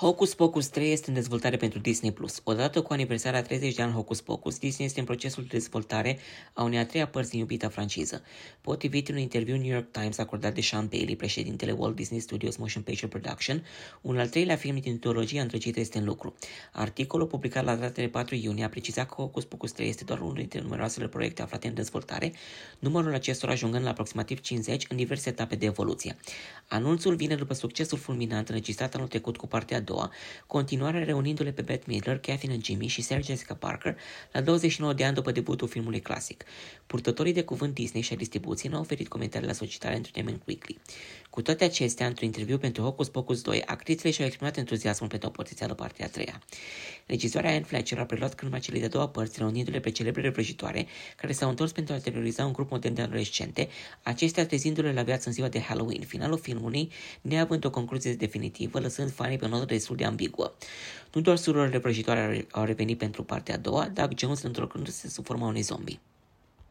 Hocus Pocus 3 este în dezvoltare pentru Disney+. Odată cu aniversarea 30 de ani Hocus Pocus, Disney este în procesul de dezvoltare a unei a treia părți din iubita franciză. Potrivit un interviu New York Times acordat de Sean Bailey, președintele Walt Disney Studios Motion Picture Production, un al treilea film din trilogia întregită este în lucru. Articolul publicat la data de 4 iunie a precizat că Hocus Pocus 3 este doar unul dintre numeroasele proiecte aflate în dezvoltare, numărul acestora ajungând la aproximativ 50 în diverse etape de evoluție. Anunțul vine după succesul fulminant înregistrat anul trecut cu partea a doua, continuarea reunindu-le pe Bette Midler, Catherine and Jimmy și Sarah Jessica Parker la 29 de ani după debutul filmului clasic. Purtătorii de cuvânt Disney și a distribuției n-au oferit comentarii la societatea Entertainment Weekly. Cu toate acestea, într-un interviu pentru Hocus Pocus 2, actrițele și-au exprimat entuziasmul pentru o potențială partea a treia. Regizoarea Anne Fletcher a preluat cândva cele de-a doua părți, reunindu-le pe celebrele vrăjitoare care s-au întors pentru a teroriza un grup modern de adolescente, acestea trezindu-le la viață în ziua de Halloween. Finalul filmului, neavând o concluzie definitivă, lăsând fanii pe o notă destul de ambiguă. Nu doar surorile vrăjitoare au revenit pentru partea a doua, Doug Jones întorcându-se sub forma unui zombie.